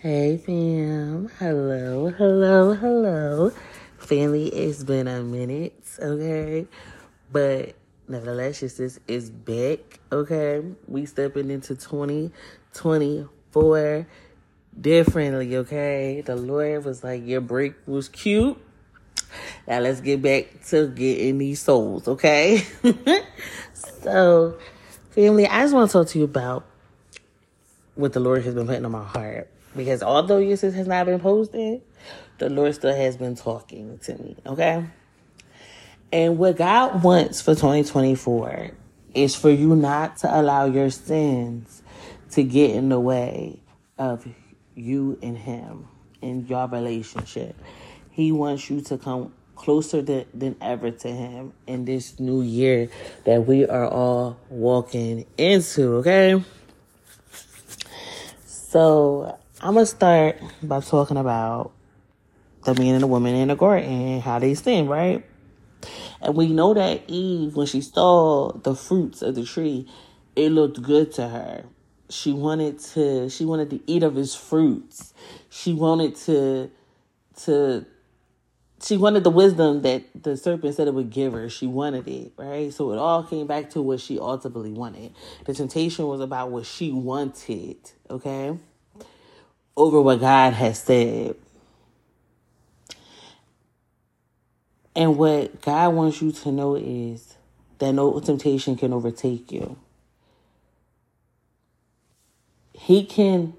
Hey fam. Hello, hello, hello. Family, it's been a minute, okay? But nevertheless, it's just is back, okay? We stepping into 2024 differently, okay? The lawyer was like, Your break was cute. Now let's get back to getting these souls, okay? so, family, I just want to talk to you about what the Lord has been putting on my heart because although this has not been posted, the Lord still has been talking to me, okay? And what God wants for 2024 is for you not to allow your sins to get in the way of you and Him in your relationship. He wants you to come closer than, than ever to Him in this new year that we are all walking into, okay? So I'm gonna start by talking about the man and the woman in the garden and how they sin, right? And we know that Eve, when she saw the fruits of the tree, it looked good to her. She wanted to she wanted to eat of his fruits. She wanted to to she wanted the wisdom that the serpent said it would give her. She wanted it, right? So it all came back to what she ultimately wanted. The temptation was about what she wanted, okay? Over what God has said. And what God wants you to know is that no temptation can overtake you. He can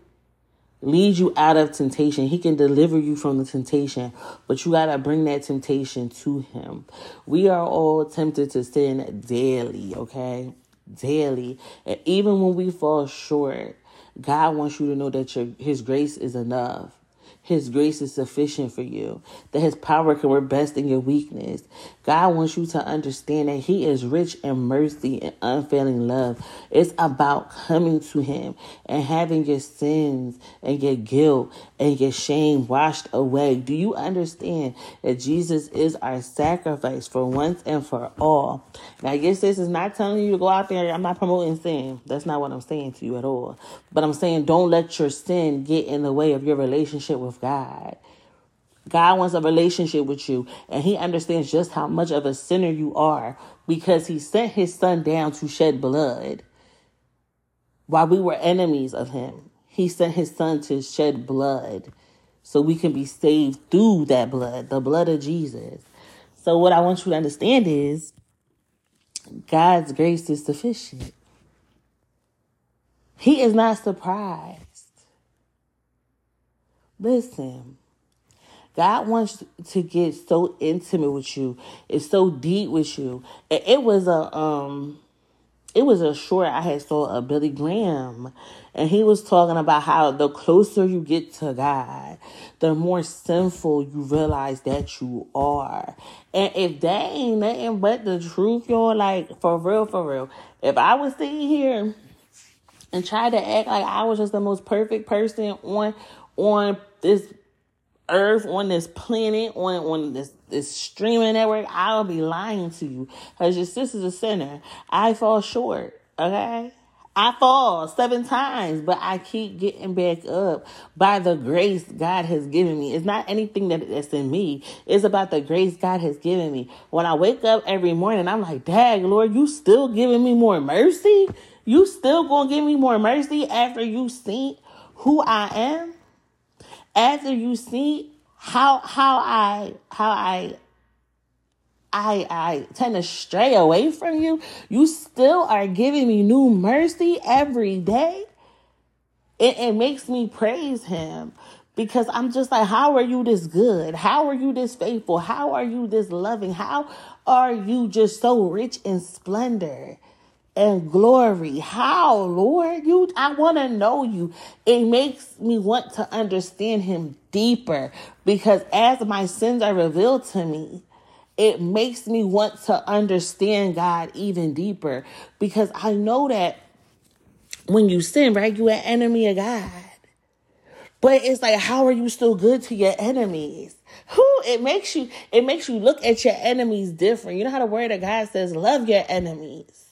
lead you out of temptation. He can deliver you from the temptation, but you got to bring that temptation to Him. We are all tempted to sin daily, okay? Daily. And even when we fall short, God wants you to know that your, His grace is enough. His grace is sufficient for you, that His power can work best in your weakness. God wants you to understand that He is rich in mercy and unfailing love. It's about coming to Him and having your sins and your guilt and your shame washed away. Do you understand that Jesus is our sacrifice for once and for all? Now, I guess this is not telling you to go out there. I'm not promoting sin. That's not what I'm saying to you at all. But I'm saying don't let your sin get in the way of your relationship with God. God wants a relationship with you, and He understands just how much of a sinner you are because He sent His Son down to shed blood while we were enemies of Him. He sent His Son to shed blood so we can be saved through that blood, the blood of Jesus. So, what I want you to understand is God's grace is sufficient. He is not surprised. Listen, God wants to get so intimate with you. It's so deep with you. It was a um it was a short I had saw of Billy Graham and he was talking about how the closer you get to God, the more sinful you realize that you are. And if that ain't nothing but the truth, y'all, like for real, for real. If I was sitting here and try to act like I was just the most perfect person on on this earth, on this planet, on on this this streaming network, I'll be lying to you. Cause your sister's a sinner. I fall short. Okay. I fall seven times, but I keep getting back up by the grace God has given me. It's not anything that that's in me. It's about the grace God has given me. When I wake up every morning, I'm like, Dag, Lord, you still giving me more mercy? You still gonna give me more mercy after you see who I am? After you see how how I how I I I tend to stray away from you, you still are giving me new mercy every day. It, it makes me praise him because I'm just like, how are you this good? How are you this faithful? How are you this loving? How are you just so rich in splendor? And glory. How, Lord? You I want to know you. It makes me want to understand him deeper because as my sins are revealed to me, it makes me want to understand God even deeper because I know that when you sin, right, you're an enemy of God. But it's like, how are you still good to your enemies? Who it makes you it makes you look at your enemies different. You know how the word of God says, love your enemies.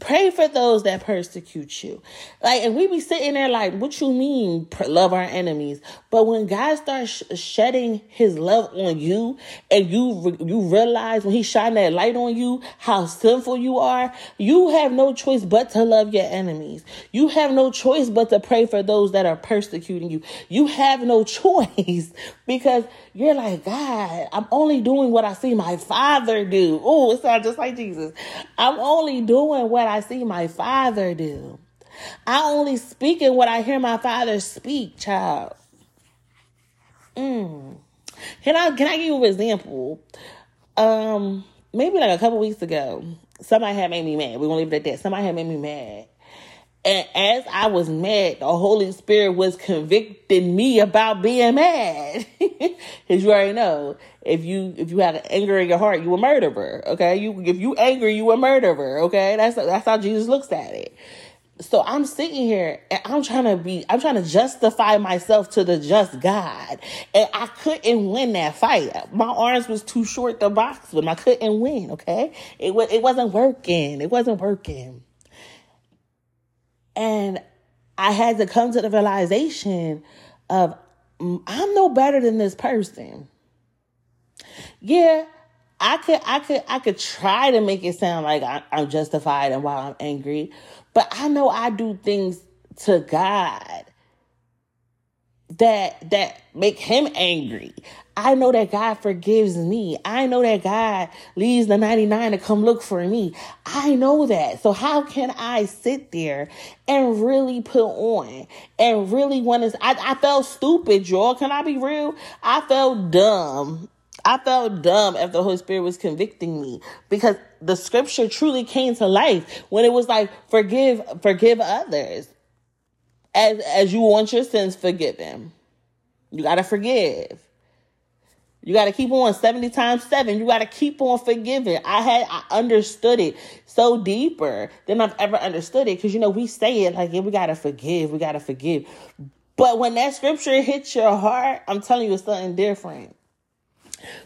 Pray for those that persecute you. Like, and we be sitting there like, what you mean, love our enemies? But when God starts sh- shedding his love on you and you, re- you realize when he shine that light on you, how sinful you are, you have no choice but to love your enemies. You have no choice but to pray for those that are persecuting you. You have no choice because you're like, God, I'm only doing what I see my father do. Oh, it sounds just like Jesus. I'm only doing what I see my father do. I only speak in what I hear my father speak, child. Mm. Can I can I give you an example? Um, maybe like a couple weeks ago, somebody had made me mad. We're gonna leave it at that. Somebody had made me mad. And as I was mad, the Holy Spirit was convicting me about being mad. Cause you already know if you if you have anger in your heart, you a murderer. Okay, you if you angry, you a murderer. Okay, that's that's how Jesus looks at it. So I'm sitting here and I'm trying to be, I'm trying to justify myself to the just God. And I couldn't win that fight. My arms was too short to box with. I couldn't win. Okay. It was, it wasn't working. It wasn't working. And I had to come to the realization of mm, I'm no better than this person. Yeah, I could, I could, I could try to make it sound like I, am justified and while I'm angry, but I know I do things to God that that make him angry. I know that God forgives me. I know that God leaves the 99 to come look for me. I know that. So how can I sit there and really put on and really want to I, I felt stupid, y'all. Can I be real? I felt dumb. I felt dumb after the Holy Spirit was convicting me because the scripture truly came to life when it was like forgive forgive others as as you want your sins forgiven. You got to forgive. You got to keep on 70 times 7. You got to keep on forgiving. I had I understood it so deeper than I've ever understood it cuz you know we say it like yeah, we got to forgive, we got to forgive. But when that scripture hits your heart, I'm telling you it's something different.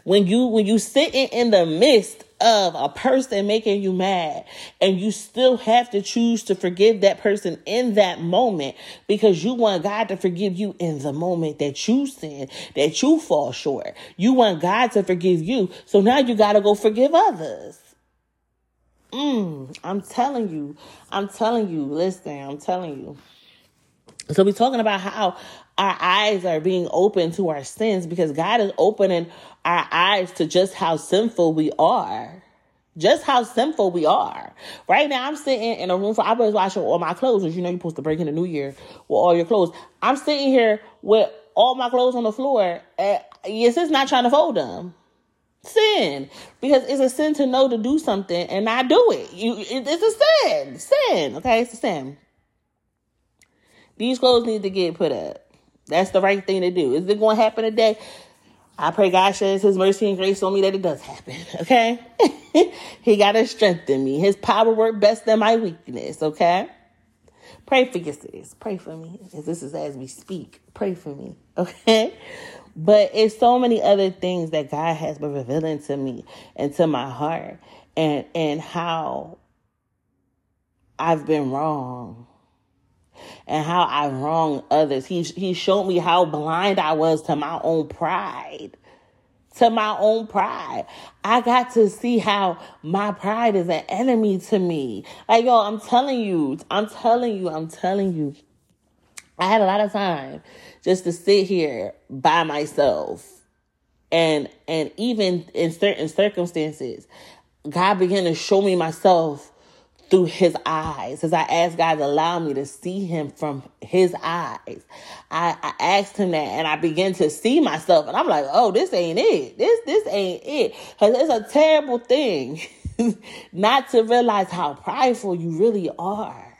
When you when you sitting in the midst of a person making you mad and you still have to choose to forgive that person in that moment because you want God to forgive you in the moment that you sin, that you fall short. You want God to forgive you. So now you got to go forgive others. Mm, I'm telling you, I'm telling you, listen, I'm telling you. So we're talking about how our eyes are being open to our sins because God is opening our eyes to just how sinful we are. Just how sinful we are. Right now, I'm sitting in a room for I was washing all my clothes, as you know, you're supposed to break in the new year with all your clothes. I'm sitting here with all my clothes on the floor. And yes, it's not trying to fold them. Sin, because it's a sin to know to do something and not do it. You, it, it's a sin. Sin. Okay, it's a sin. These clothes need to get put up. That's the right thing to do. Is it going to happen today? I pray God sheds his mercy and grace on me that it does happen. Okay. he got to strengthen me. His power work best than my weakness. Okay. Pray for your sis. Pray for me. This is as we speak. Pray for me. Okay. But it's so many other things that God has been revealing to me and to my heart and and how I've been wrong and how I wronged others. He, he showed me how blind I was to my own pride. To my own pride. I got to see how my pride is an enemy to me. Like, yo, I'm telling you, I'm telling you, I'm telling you. I had a lot of time just to sit here by myself. And and even in certain circumstances, God began to show me myself through his eyes. As I asked God to allow me to see him from his eyes. I, I asked him that and I began to see myself and I'm like, oh, this ain't it. This, this ain't it. Cause it's a terrible thing not to realize how prideful you really are.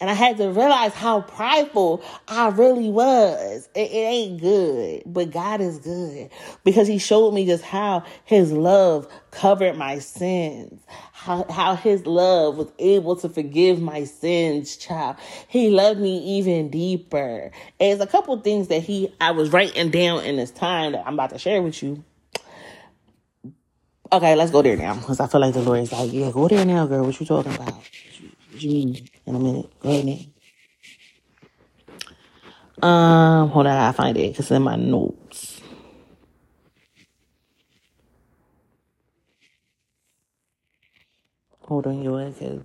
And I had to realize how prideful I really was. It, it, ain't good, but God is good because He showed me just how His love covered my sins, how, how His love was able to forgive my sins, child. He loved me even deeper. And there's a couple things that He I was writing down in this time that I'm about to share with you. Okay, let's go there now. Because I feel like the Lord is like, yeah, go there now, girl. What you talking about? What you, what you mean? In a minute. Go ahead now. Um, hold on, I gotta find it. It's in my notes. Hold on, you because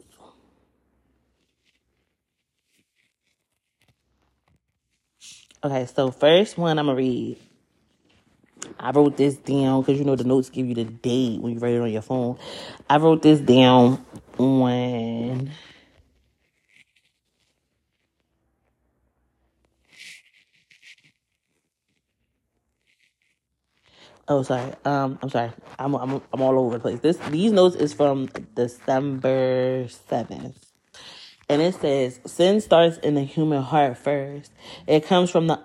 Okay, so first one I'm gonna read. I wrote this down because you know the notes give you the date when you write it on your phone. I wrote this down when Oh, sorry. Um, I'm sorry. I'm I'm I'm all over the place. This these notes is from December seventh, and it says sin starts in the human heart first. It comes from the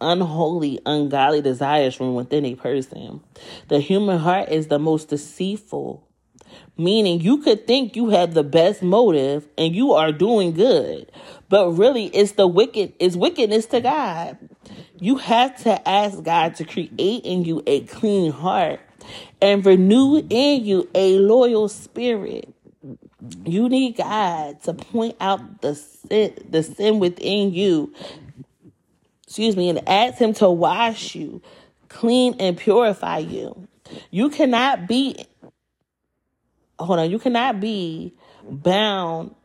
unholy, ungodly desires from within a person. The human heart is the most deceitful, meaning you could think you have the best motive and you are doing good, but really it's the wicked, it's wickedness to God. You have to ask God to create in you a clean heart and renew in you a loyal spirit. You need God to point out the sin, the sin within you excuse me, and ask him to wash you, clean and purify you. You cannot be, hold on, you cannot be bound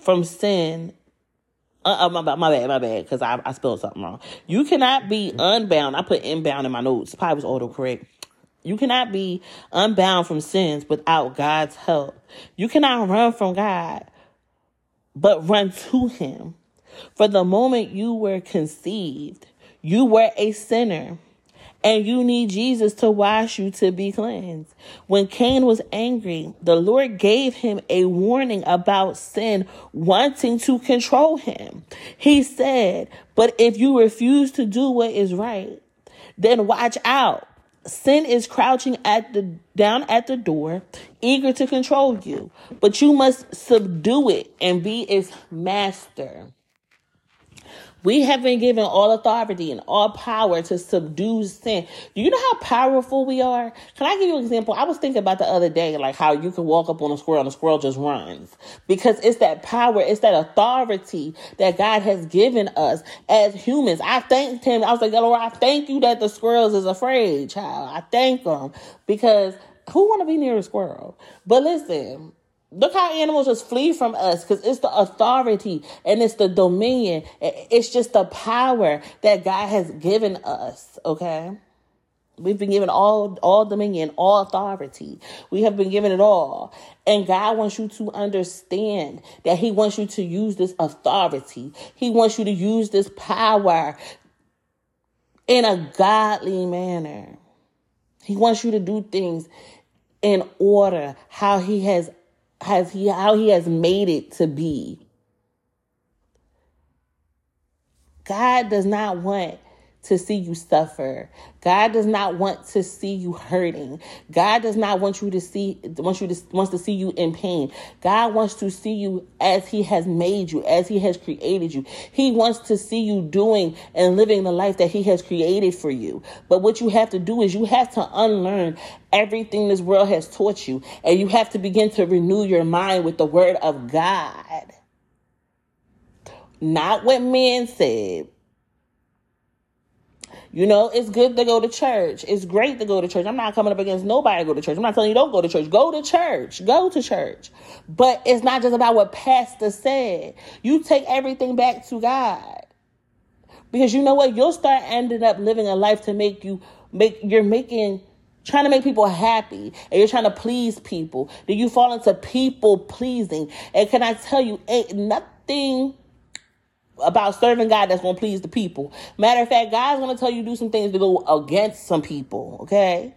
from sin. Uh, uh, my, my bad, my bad, because I, I spelled something wrong. You cannot be unbound. I put inbound in my notes. Probably was autocorrect. You cannot be unbound from sins without God's help. You cannot run from God, but run to Him. For the moment you were conceived, you were a sinner. And you need Jesus to wash you to be cleansed. When Cain was angry, the Lord gave him a warning about sin wanting to control him. He said, But if you refuse to do what is right, then watch out. Sin is crouching at the down at the door, eager to control you, but you must subdue it and be its master. We have been given all authority and all power to subdue sin. Do you know how powerful we are? Can I give you an example? I was thinking about the other day, like how you can walk up on a squirrel and a squirrel just runs. Because it's that power, it's that authority that God has given us as humans. I thanked him. I was like, Lord, I thank you that the squirrels is afraid, child. I thank them because who want to be near a squirrel? But listen, Look how animals just flee from us because it's the authority and it's the dominion. It's just the power that God has given us. Okay. We've been given all, all dominion, all authority. We have been given it all. And God wants you to understand that He wants you to use this authority. He wants you to use this power in a godly manner. He wants you to do things in order how He has has he how he has made it to be. God does not want to see you suffer. God does not want to see you hurting. God does not want you to see wants you to wants to see you in pain. God wants to see you as he has made you, as he has created you. He wants to see you doing and living the life that he has created for you. But what you have to do is you have to unlearn everything this world has taught you and you have to begin to renew your mind with the word of God. Not what man said, you know, it's good to go to church. It's great to go to church. I'm not coming up against nobody go to church. I'm not telling you don't go to church. Go to church. Go to church. But it's not just about what pastor said. You take everything back to God. Because you know what? You'll start ending up living a life to make you make you're making trying to make people happy and you're trying to please people. Then you fall into people pleasing. And can I tell you, ain't nothing about serving God that's going to please the people. Matter of fact, God's going to tell you do some things to go against some people, okay?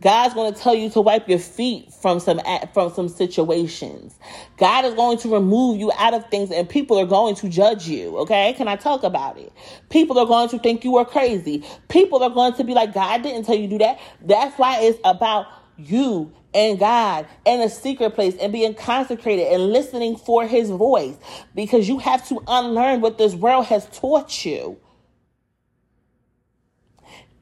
God's going to tell you to wipe your feet from some from some situations. God is going to remove you out of things and people are going to judge you, okay? Can I talk about it? People are going to think you are crazy. People are going to be like God didn't tell you do that. That's why it's about you and God in a secret place and being consecrated and listening for his voice because you have to unlearn what this world has taught you.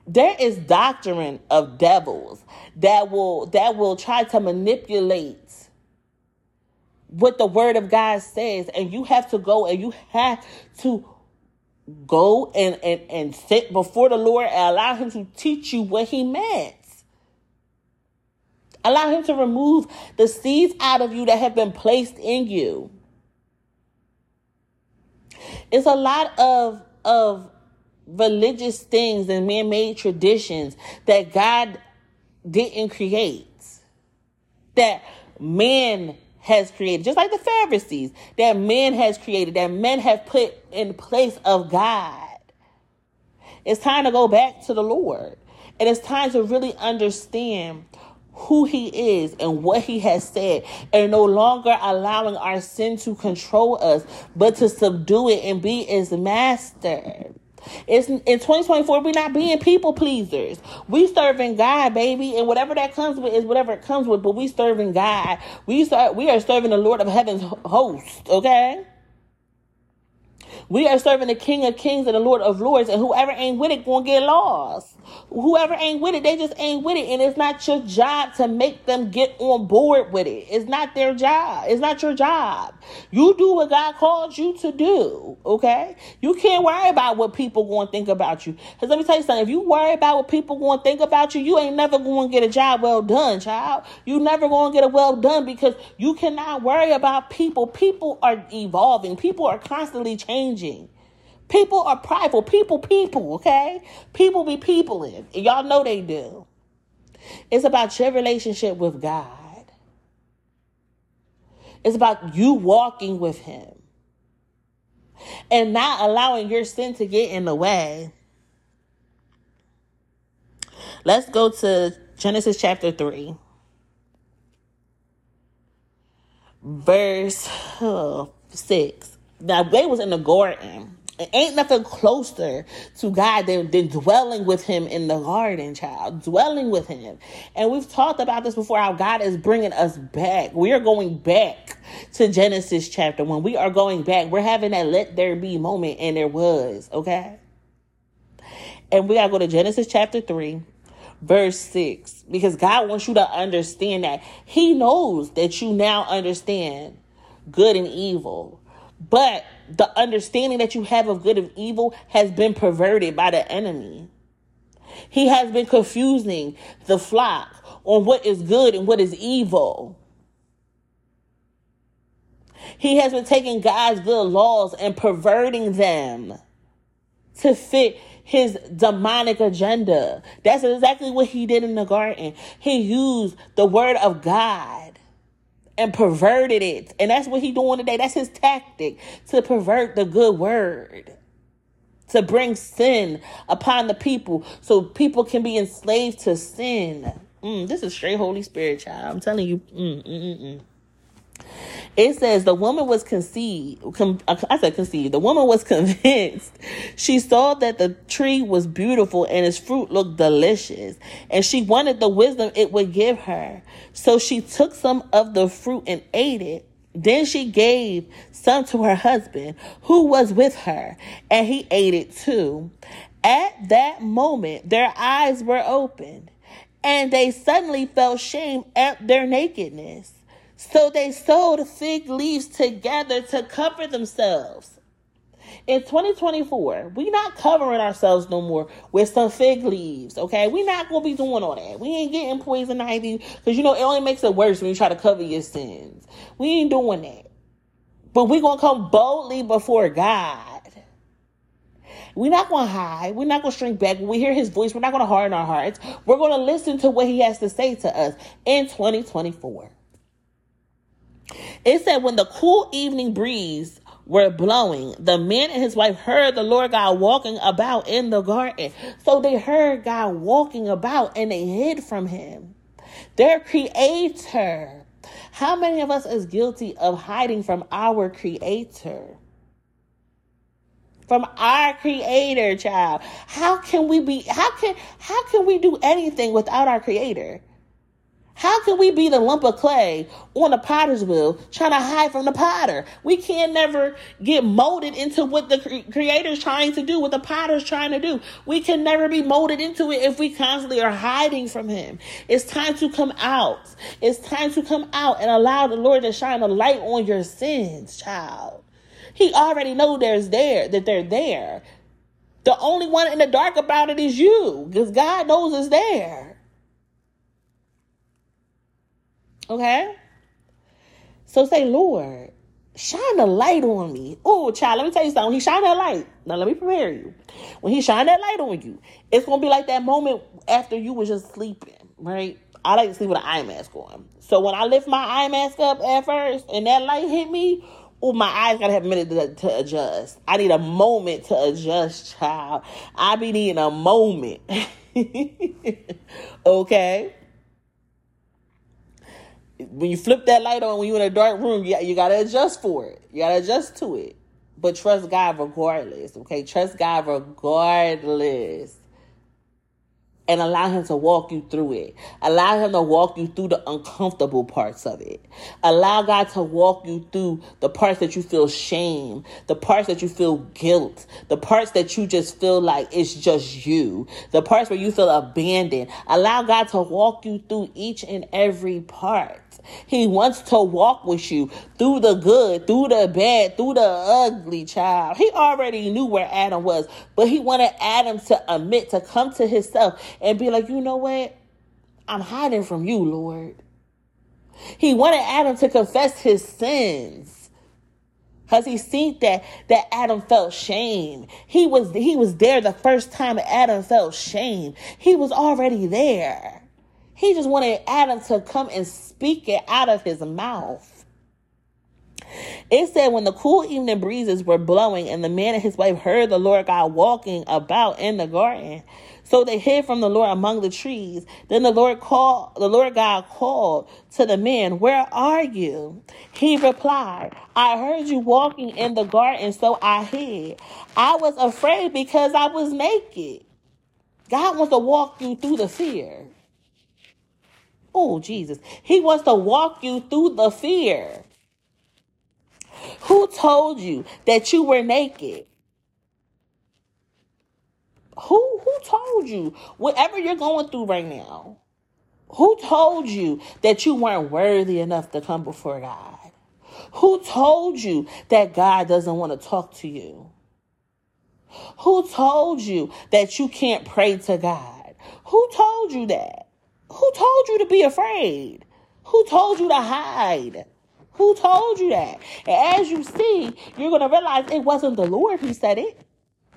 there is doctrine of devils that will that will try to manipulate what the word of God says and you have to go and you have to go and and, and sit before the Lord and allow him to teach you what he meant. Allow him to remove the seeds out of you that have been placed in you. It's a lot of of religious things and man-made traditions that God didn't create. That man has created, just like the Pharisees, that man has created, that men have put in place of God. It's time to go back to the Lord. And it's time to really understand who he is and what he has said and no longer allowing our sin to control us but to subdue it and be its master. It's in 2024 we're not being people pleasers. We serving god baby and whatever that comes with is whatever it comes with but we serving god. We start we are serving the lord of heaven's host okay we are serving the King of Kings and the Lord of Lords, and whoever ain't with it gonna get lost. Whoever ain't with it, they just ain't with it, and it's not your job to make them get on board with it. It's not their job. It's not your job. You do what God called you to do. Okay, you can't worry about what people gonna think about you. Cause let me tell you something. If you worry about what people gonna think about you, you ain't never gonna get a job well done, child. You never gonna get a well done because you cannot worry about people. People are evolving. People are constantly changing changing. People are prideful. People, people, okay? People be peopling. Y'all know they do. It's about your relationship with God. It's about you walking with Him and not allowing your sin to get in the way. Let's go to Genesis chapter 3, verse oh, 6. Now they was in the garden. It ain't nothing closer to God than, than dwelling with Him in the garden, child. Dwelling with Him. And we've talked about this before how God is bringing us back. We are going back to Genesis chapter 1. We are going back. We're having that let there be moment, and there was, okay? And we got to go to Genesis chapter 3, verse 6, because God wants you to understand that He knows that you now understand good and evil but the understanding that you have of good and evil has been perverted by the enemy. He has been confusing the flock on what is good and what is evil. He has been taking God's good laws and perverting them to fit his demonic agenda. That's exactly what he did in the garden. He used the word of God and perverted it. And that's what he's doing today. That's his tactic to pervert the good word. To bring sin upon the people so people can be enslaved to sin. Mm, this is straight Holy Spirit, child. I'm telling you. Mm, mm, mm, mm. It says the woman was conceived. Com, I said conceived. The woman was convinced. She saw that the tree was beautiful and its fruit looked delicious, and she wanted the wisdom it would give her. So she took some of the fruit and ate it. Then she gave some to her husband who was with her, and he ate it too. At that moment, their eyes were opened, and they suddenly felt shame at their nakedness. So they sewed fig leaves together to cover themselves. In 2024, we not covering ourselves no more with some fig leaves, okay? we not gonna be doing all that. We ain't getting poison ivy because you know it only makes it worse when you try to cover your sins. We ain't doing that. But we gonna come boldly before God. We're not going to hide. We're not going to shrink back. When we hear his voice, we're not going to harden our hearts. We're going to listen to what he has to say to us in 2024. It said, when the cool evening breeze were blowing, the man and his wife heard the Lord God walking about in the garden. So they heard God walking about and they hid from him. Their creator. How many of us is guilty of hiding from our creator? From our creator, child. How can we be how can how can we do anything without our creator? How can we be the lump of clay on the potter's wheel trying to hide from the potter? We can never get molded into what the cre- creator's trying to do, what the potter's trying to do. We can never be molded into it if we constantly are hiding from him. It's time to come out. It's time to come out and allow the Lord to shine a light on your sins, child. He already know there's there, that they're there. The only one in the dark about it is you, because God knows it's there. Okay? So say, Lord, shine a light on me. Oh, child, let me tell you something. When he shine that light, now let me prepare you. When he shine that light on you, it's gonna be like that moment after you was just sleeping, right? I like to sleep with an eye mask on. So when I lift my eye mask up at first and that light hit me, oh, my eyes gotta have a minute to, to adjust. I need a moment to adjust, child. I be needing a moment. okay? When you flip that light on when you're in a dark room, you, you gotta adjust for it. You gotta adjust to it. But trust God regardless, okay? Trust God regardless and allow him to walk you through it. Allow him to walk you through the uncomfortable parts of it. Allow God to walk you through the parts that you feel shame, the parts that you feel guilt, the parts that you just feel like it's just you, the parts where you feel abandoned. Allow God to walk you through each and every part. He wants to walk with you through the good, through the bad, through the ugly child. He already knew where Adam was, but he wanted Adam to admit, to come to himself and be like, you know what? I'm hiding from you, Lord. He wanted Adam to confess his sins. Cause he seen that that Adam felt shame. He was he was there the first time Adam felt shame. He was already there. He just wanted Adam to come and speak it out of his mouth. It said, when the cool evening breezes were blowing, and the man and his wife heard the Lord God walking about in the garden. So they hid from the Lord among the trees. Then the Lord called, the Lord God called to the man, Where are you? He replied, I heard you walking in the garden, so I hid. I was afraid because I was naked. God wants to walk you through the fear. Oh, Jesus. He wants to walk you through the fear. Who told you that you were naked? Who who told you whatever you're going through right now? Who told you that you weren't worthy enough to come before God? Who told you that God doesn't want to talk to you? Who told you that you can't pray to God? Who told you that? Who told you to be afraid? Who told you to hide? Who told you that? And as you see, you're going to realize it wasn't the Lord who said it.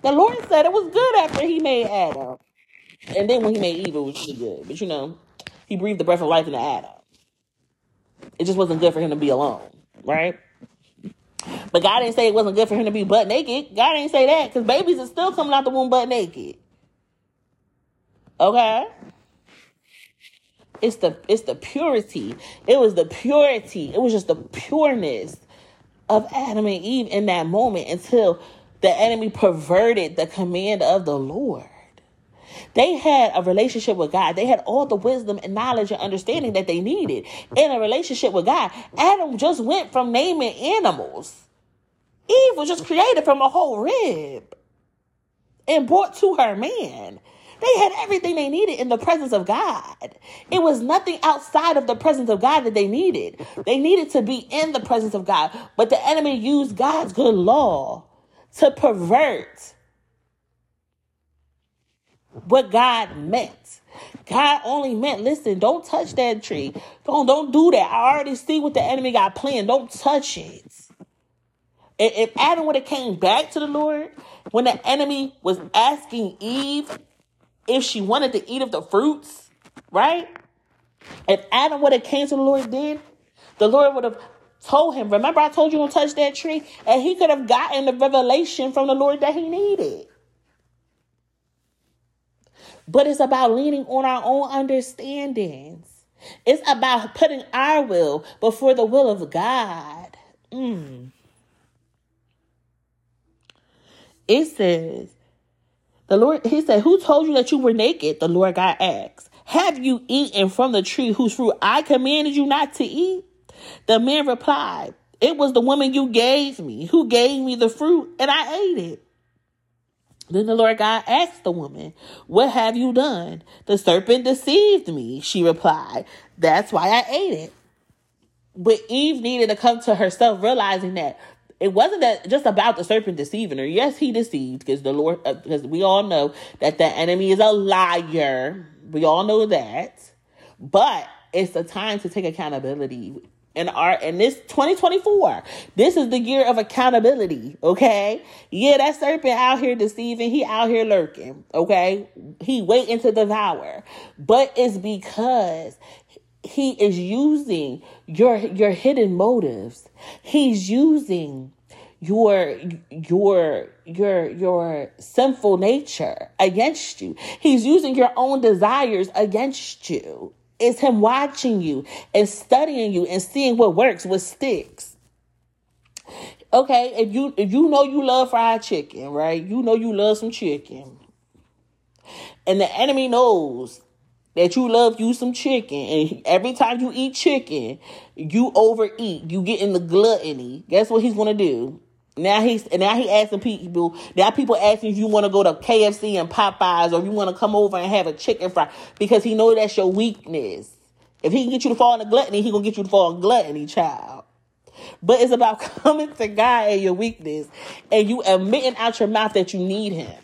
The Lord said it was good after he made Adam. And then when he made Eve, it was really good. But you know, he breathed the breath of life into Adam. It just wasn't good for him to be alone, right? But God didn't say it wasn't good for him to be butt naked. God didn't say that because babies are still coming out the womb butt naked. Okay? It's the it's the purity. It was the purity. It was just the pureness of Adam and Eve in that moment until the enemy perverted the command of the Lord. They had a relationship with God. They had all the wisdom and knowledge and understanding that they needed in a relationship with God. Adam just went from naming animals. Eve was just created from a whole rib and brought to her man. They had everything they needed in the presence of God. It was nothing outside of the presence of God that they needed. They needed to be in the presence of God. But the enemy used God's good law to pervert what God meant. God only meant, listen, don't touch that tree. Don't don't do that. I already see what the enemy got planned. Don't touch it. If Adam would have came back to the Lord when the enemy was asking Eve if she wanted to eat of the fruits, right? If Adam would have came to the Lord then, the Lord would have told him, remember I told you don't touch that tree? And he could have gotten the revelation from the Lord that he needed. But it's about leaning on our own understandings. It's about putting our will before the will of God. Mm. It says, the Lord, he said, Who told you that you were naked? The Lord God asked. Have you eaten from the tree whose fruit I commanded you not to eat? The man replied, It was the woman you gave me who gave me the fruit, and I ate it. Then the Lord God asked the woman, What have you done? The serpent deceived me, she replied. That's why I ate it. But Eve needed to come to herself, realizing that it wasn't that just about the serpent deceiving her. Yes, he deceived because the Lord, because uh, we all know that the enemy is a liar. We all know that. But it's the time to take accountability in our in this 2024 this is the year of accountability okay yeah that serpent out here deceiving he out here lurking okay he waiting to devour but it's because he is using your your hidden motives he's using your your your your sinful nature against you he's using your own desires against you it's him watching you and studying you and seeing what works, what sticks. Okay, if you if you know you love fried chicken, right? You know you love some chicken. And the enemy knows that you love you some chicken and every time you eat chicken, you overeat, you get in the gluttony. Guess what he's to do? Now he's and now he asking people. Now people asking if you want to go to KFC and Popeyes or you want to come over and have a chicken fry because he know that's your weakness. If he can get you to fall into gluttony, he gonna get you to fall in gluttony, child. But it's about coming to God and your weakness and you admitting out your mouth that you need Him.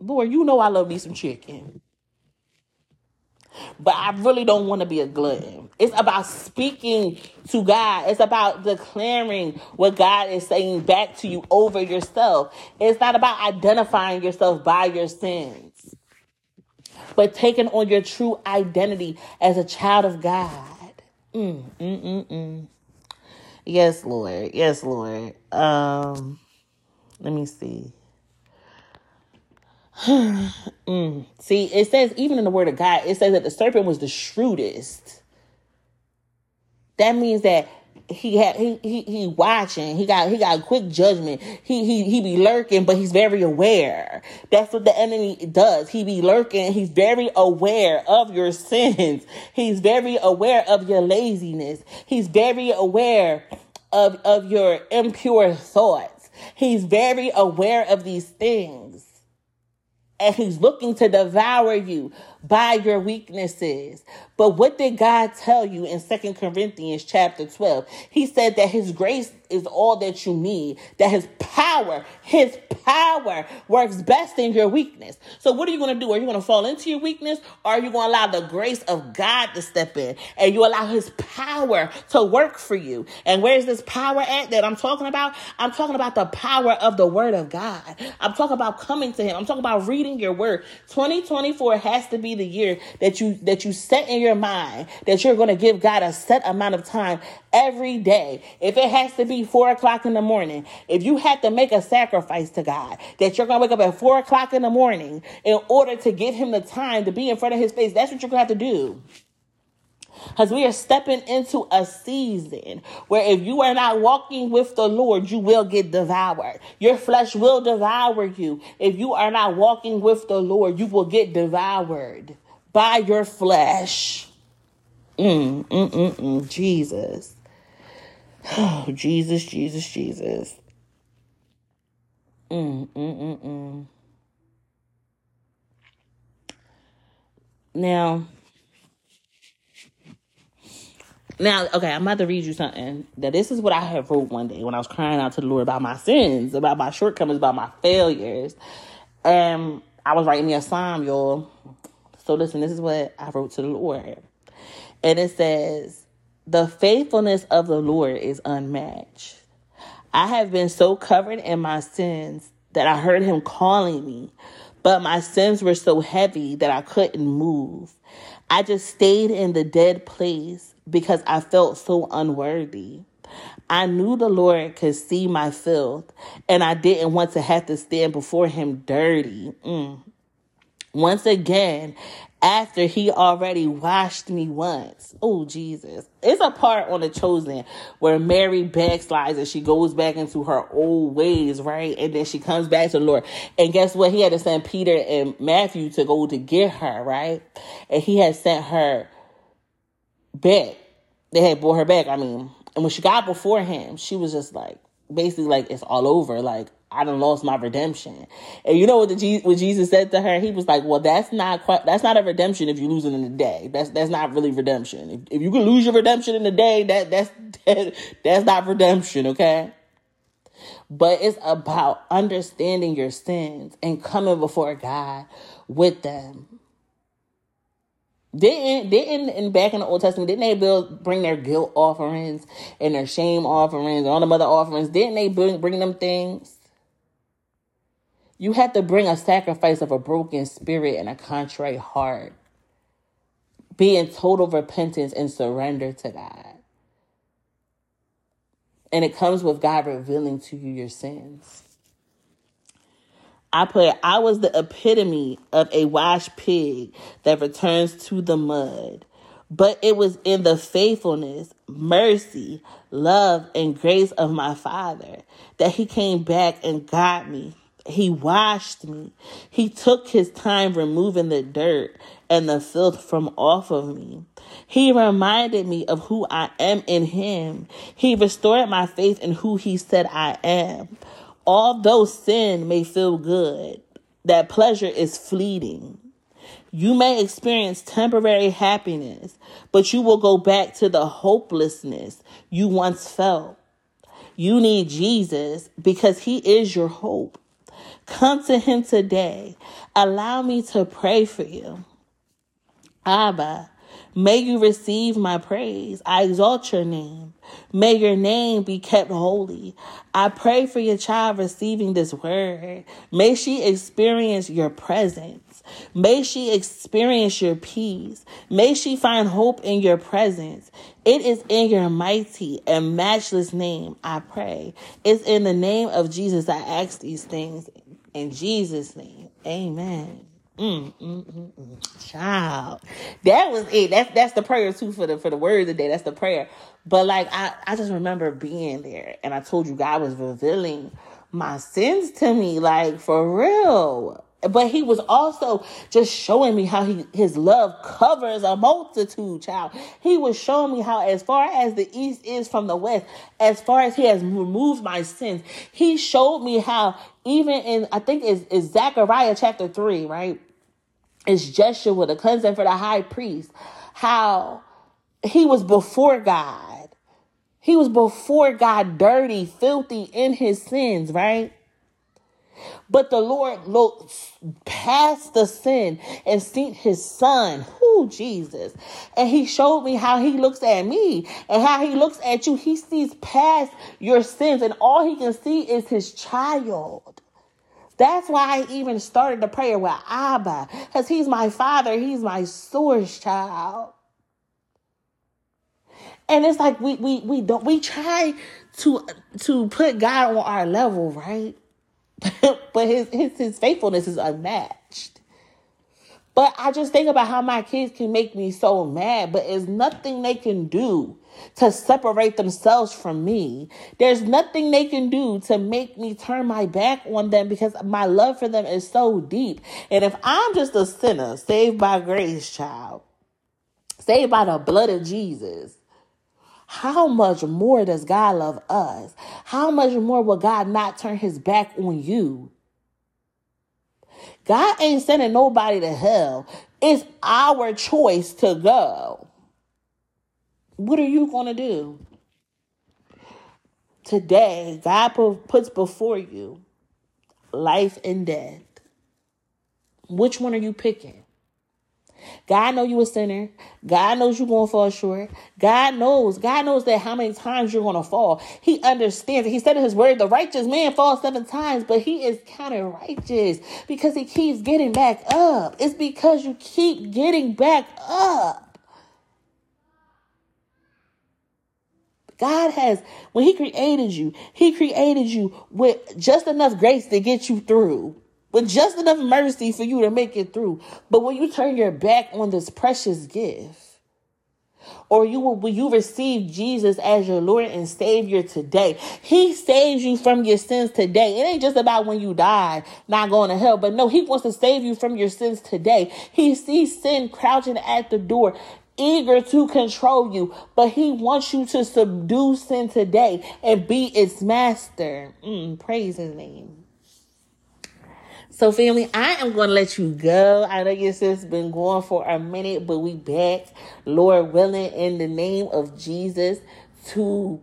Lord, you know I love me some chicken but I really don't want to be a glutton. It's about speaking to God. It's about declaring what God is saying back to you over yourself. It's not about identifying yourself by your sins, but taking on your true identity as a child of God. Mm, mm, mm, mm. Yes, Lord. Yes, Lord. Um, let me see. mm. See, it says even in the word of God, it says that the serpent was the shrewdest. That means that he had he he he watching. He got he got quick judgment. He he he be lurking, but he's very aware. That's what the enemy does. He be lurking. He's very aware of your sins. He's very aware of your laziness. He's very aware of of your impure thoughts. He's very aware of these things and he's looking to devour you by your weaknesses. But what did God tell you in Second Corinthians chapter 12? He said that his grace is all that you need, that his power, his power works best in your weakness. So what are you going to do? Are you going to fall into your weakness or are you going to allow the grace of God to step in and you allow his power to work for you? And where's this power at that I'm talking about? I'm talking about the power of the word of God. I'm talking about coming to him. I'm talking about reading your word. 2024 has to be the year that you that you set in your mind that you're going to give God a set amount of time every day. If it has to be four o'clock in the morning, if you have to make a sacrifice to God, that you're going to wake up at four o'clock in the morning in order to give him the time to be in front of his face, that's what you're going to have to do. Because we are stepping into a season where if you are not walking with the Lord, you will get devoured. Your flesh will devour you. If you are not walking with the Lord, you will get devoured by your flesh. Mm, mm, mm, mm. Jesus. Oh, Jesus, Jesus, Jesus. Mm, mm, mm, mm. Now, now, okay, I'm about to read you something. That this is what I have wrote one day when I was crying out to the Lord about my sins, about my shortcomings, about my failures. And I was writing me a psalm, y'all. So listen, this is what I wrote to the Lord. And it says, The faithfulness of the Lord is unmatched. I have been so covered in my sins that I heard him calling me, but my sins were so heavy that I couldn't move. I just stayed in the dead place because I felt so unworthy. I knew the Lord could see my filth, and I didn't want to have to stand before him dirty. Mm. once again after he already washed me once. Oh, Jesus. It's a part on The Chosen where Mary backslides and she goes back into her old ways, right? And then she comes back to the Lord. And guess what? He had to send Peter and Matthew to go to get her, right? And he had sent her back. They had brought her back, I mean. And when she got before him, she was just like, basically like, it's all over. Like, I done lost my redemption. And you know what the what Jesus said to her? He was like, "Well, that's not quite that's not a redemption if you lose it in a day. That's that's not really redemption. If, if you can lose your redemption in a day, that that's that, that's not redemption, okay?" But it's about understanding your sins and coming before God with them. Didn't didn't in back in the Old Testament didn't they build bring their guilt offerings and their shame offerings and all the other offerings? Didn't they bring bring them things? You have to bring a sacrifice of a broken spirit and a contrite heart. Be in total repentance and surrender to God. And it comes with God revealing to you your sins. I put, I was the epitome of a washed pig that returns to the mud. But it was in the faithfulness, mercy, love, and grace of my Father that He came back and got me he washed me. He took his time removing the dirt and the filth from off of me. He reminded me of who I am in him. He restored my faith in who he said I am. Although sin may feel good, that pleasure is fleeting. You may experience temporary happiness, but you will go back to the hopelessness you once felt. You need Jesus because he is your hope. Come to him today. Allow me to pray for you. Abba, may you receive my praise. I exalt your name. May your name be kept holy. I pray for your child receiving this word. May she experience your presence. May she experience your peace. May she find hope in your presence. It is in your mighty and matchless name I pray. It's in the name of Jesus I ask these things. In Jesus' name, amen. Mm, mm, mm, mm. Child, that was it. That's that's the prayer too for the for the word of the day. That's the prayer. But like I I just remember being there, and I told you God was revealing my sins to me, like for real but he was also just showing me how he his love covers a multitude child he was showing me how as far as the east is from the west as far as he has removed my sins he showed me how even in i think it's, it's zechariah chapter 3 right it's Jeshua, the cleansing for the high priest, how he was before God. He was before God dirty, filthy in his sins, right? But the Lord looked past the sin and seen his son, who Jesus. And he showed me how he looks at me and how he looks at you. He sees past your sins and all he can see is his child. That's why I even started the prayer with Abba, because he's my father, he's my source child. And it's like we we we don't we try to to put God on our level, right? but his, his his faithfulness is unmatched. But I just think about how my kids can make me so mad, but there's nothing they can do to separate themselves from me. There's nothing they can do to make me turn my back on them because my love for them is so deep. And if I'm just a sinner saved by grace, child, saved by the blood of Jesus, how much more does God love us? How much more will God not turn his back on you? God ain't sending nobody to hell. It's our choice to go. What are you going to do? Today, God puts before you life and death. Which one are you picking? God know you a sinner. God knows you're going to fall short. God knows. God knows that how many times you're going to fall. He understands. He said in his word, the righteous man falls seven times, but he is counted righteous because he keeps getting back up. It's because you keep getting back up. God has, when He created you, He created you with just enough grace to get you through. with just enough mercy for you to make it through. But when you turn your back on this precious gift, or you will, will you receive Jesus as your Lord and Savior today. He saves you from your sins today. It ain't just about when you die, not going to hell, but no, He wants to save you from your sins today. He sees sin crouching at the door eager to control you, but he wants you to subdue sin today and be its master. Mm, praise his name. So, family, I am going to let you go. I know your sis been going for a minute, but we back, Lord willing, in the name of Jesus to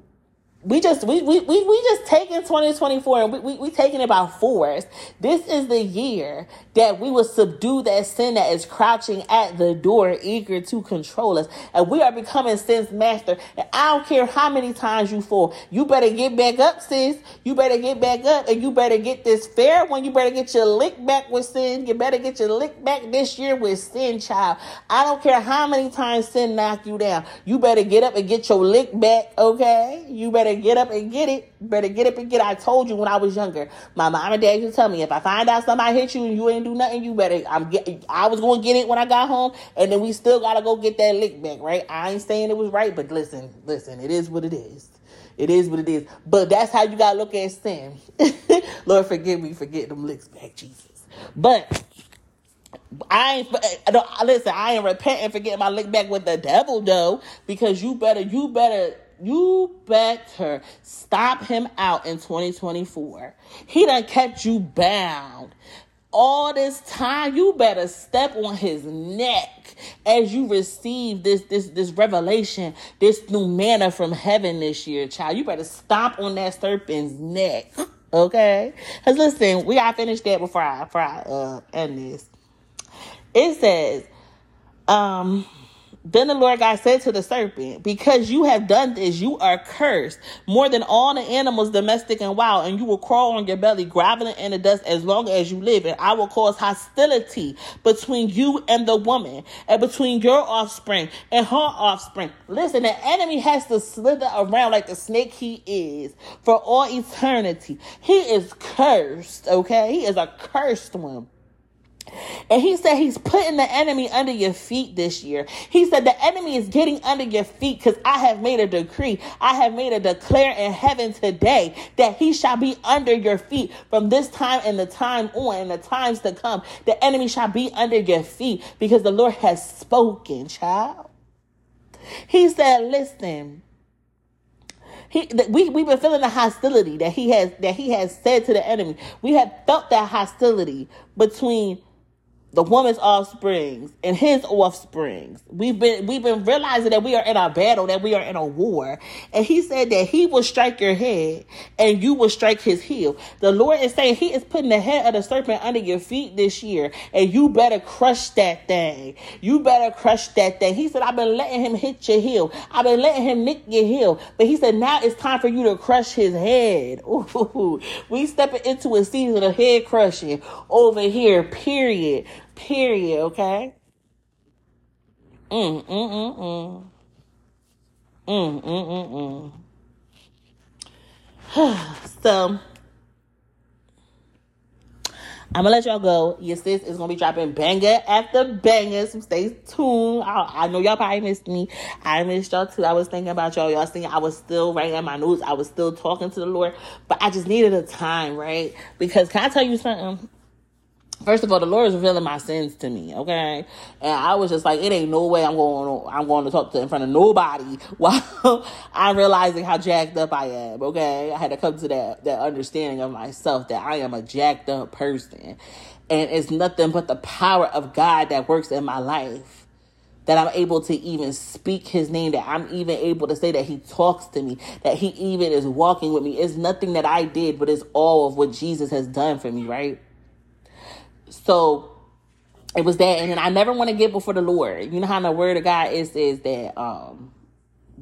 we just we we we, we just taking 2024 and we, we, we taking it by force. This is the year that we will subdue that sin that is crouching at the door, eager to control us. And we are becoming sin's master. And I don't care how many times you fall. You better get back up, sis. You better get back up and you better get this fair one. You better get your lick back with sin. You better get your lick back this year with sin, child. I don't care how many times sin knock you down. You better get up and get your lick back, okay? You better get up and get it. Better get up and get it. I told you when I was younger. My mom and dad used to tell me if I find out somebody hit you and you ain't do nothing, you better. I'm get. I was going to get it when I got home, and then we still gotta go get that lick back, right? I ain't saying it was right, but listen, listen, it is what it is. It is what it is. But that's how you gotta look at sin. Lord, forgive me for getting them licks back, Jesus. But I ain't don't, eh, listen. I ain't repenting for getting my lick back with the devil though, because you better, you better you better stop him out in 2024. He done kept you bound. All this time, you better step on his neck as you receive this this this revelation, this new manna from heaven this year, child. You better stomp on that serpent's neck, okay? Cause listen, we gotta finish that before I before I uh, end this. It says, um then the Lord God said to the serpent, Because you have done this, you are cursed more than all the animals, domestic and wild, and you will crawl on your belly, groveling in the dust as long as you live. And I will cause hostility between you and the woman, and between your offspring and her offspring. Listen, the enemy has to slither around like the snake he is for all eternity. He is cursed, okay? He is a cursed one. And he said he's putting the enemy under your feet this year. He said the enemy is getting under your feet because I have made a decree. I have made a declare in heaven today that he shall be under your feet from this time and the time on and the times to come. The enemy shall be under your feet because the Lord has spoken, child. He said, listen, he, we, we've been feeling the hostility that he has, that he has said to the enemy. We have felt that hostility between the woman's offsprings and his offsprings. We've been we've been realizing that we are in a battle, that we are in a war. And he said that he will strike your head and you will strike his heel. The Lord is saying he is putting the head of the serpent under your feet this year, and you better crush that thing. You better crush that thing. He said, I've been letting him hit your heel. I've been letting him nick your heel. But he said, now it's time for you to crush his head. Ooh, we stepping into a season of head crushing over here, period. Period, okay? Mm, mm, mm, mm. Mm, mm, mm, mm. so, I'm gonna let y'all go. Your sis is gonna be dropping banger after banger. So stay tuned. I, I, know y'all probably missed me. I missed y'all too. I was thinking about y'all. Y'all seeing I was still writing my notes. I was still talking to the Lord, but I just needed a time, right? Because can I tell you something? First of all, the Lord is revealing my sins to me, okay? And I was just like, it ain't no way I'm going I'm going to talk to in front of nobody while I'm realizing how jacked up I am, okay? I had to come to that that understanding of myself that I am a jacked up person. And it's nothing but the power of God that works in my life. That I'm able to even speak his name, that I'm even able to say that he talks to me, that he even is walking with me. It's nothing that I did, but it's all of what Jesus has done for me, right? So it was that, and then I never want to get before the Lord. You know how the word of God is is that um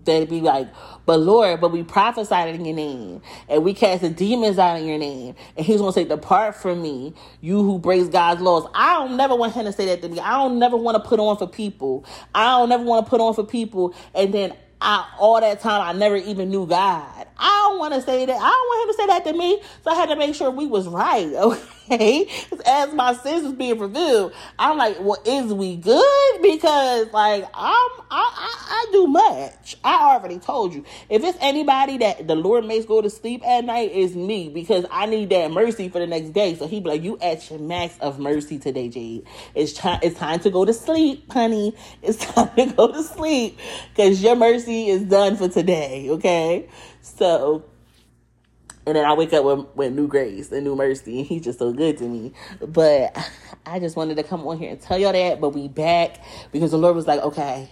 that be like, but Lord, but we prophesied in your name, and we cast the demons out in your name, and He's gonna say, "Depart from me, you who breaks God's laws." I don't never want Him to say that to me. I don't never want to put on for people. I don't never want to put on for people, and then I all that time I never even knew God. I don't want to say that. I don't want him to say that to me. So I had to make sure we was right. Okay. As my sins was being revealed, I'm like, well, is we good? Because like I'm I, I, I do much. I already told you. If it's anybody that the Lord makes go to sleep at night, it's me because I need that mercy for the next day. So he be like, you at your max of mercy today, Jade. It's time. It's time to go to sleep, honey. It's time to go to sleep because your mercy is done for today. Okay. So, and then I wake up with, with new grace and new mercy, and he's just so good to me. But I just wanted to come on here and tell y'all that. But we back because the Lord was like, okay,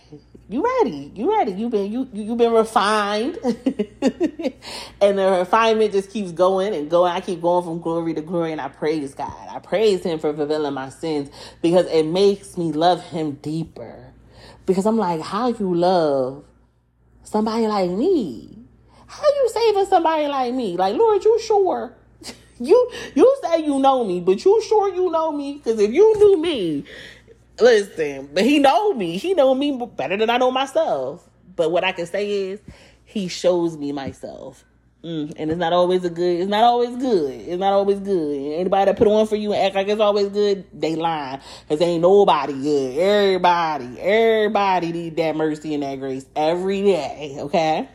you ready? You ready? You've been you you've been refined, and the refinement just keeps going and going. I keep going from glory to glory, and I praise God. I praise Him for fulfilling my sins because it makes me love Him deeper. Because I'm like, how you love somebody like me? How you saving somebody like me? Like, Lord, you sure? you you say you know me, but you sure you know me? Because if you knew me, listen, but he know me. He know me better than I know myself. But what I can say is, he shows me myself. Mm, and it's not always a good. It's not always good. It's not always good. Anybody that put on for you and act like it's always good, they lying. Cause ain't nobody good. Everybody, everybody need that mercy and that grace every day. Okay.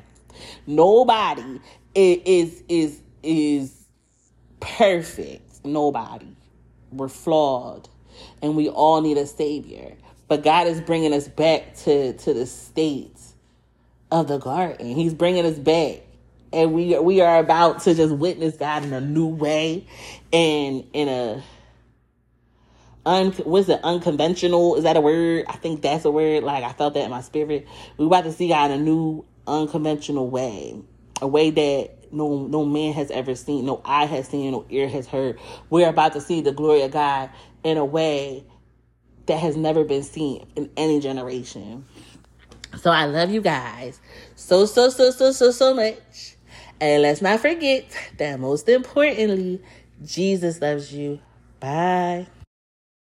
Nobody is is is perfect. Nobody. We're flawed, and we all need a savior. But God is bringing us back to to the state of the garden. He's bringing us back, and we we are about to just witness God in a new way, and in a un what's it unconventional is that a word i think that's a word like i felt that in my spirit we about to see god in a new unconventional way, a way that no no man has ever seen, no eye has seen, no ear has heard. We're about to see the glory of God in a way that has never been seen in any generation. So I love you guys so so so so so so much. And let's not forget that most importantly, Jesus loves you. Bye.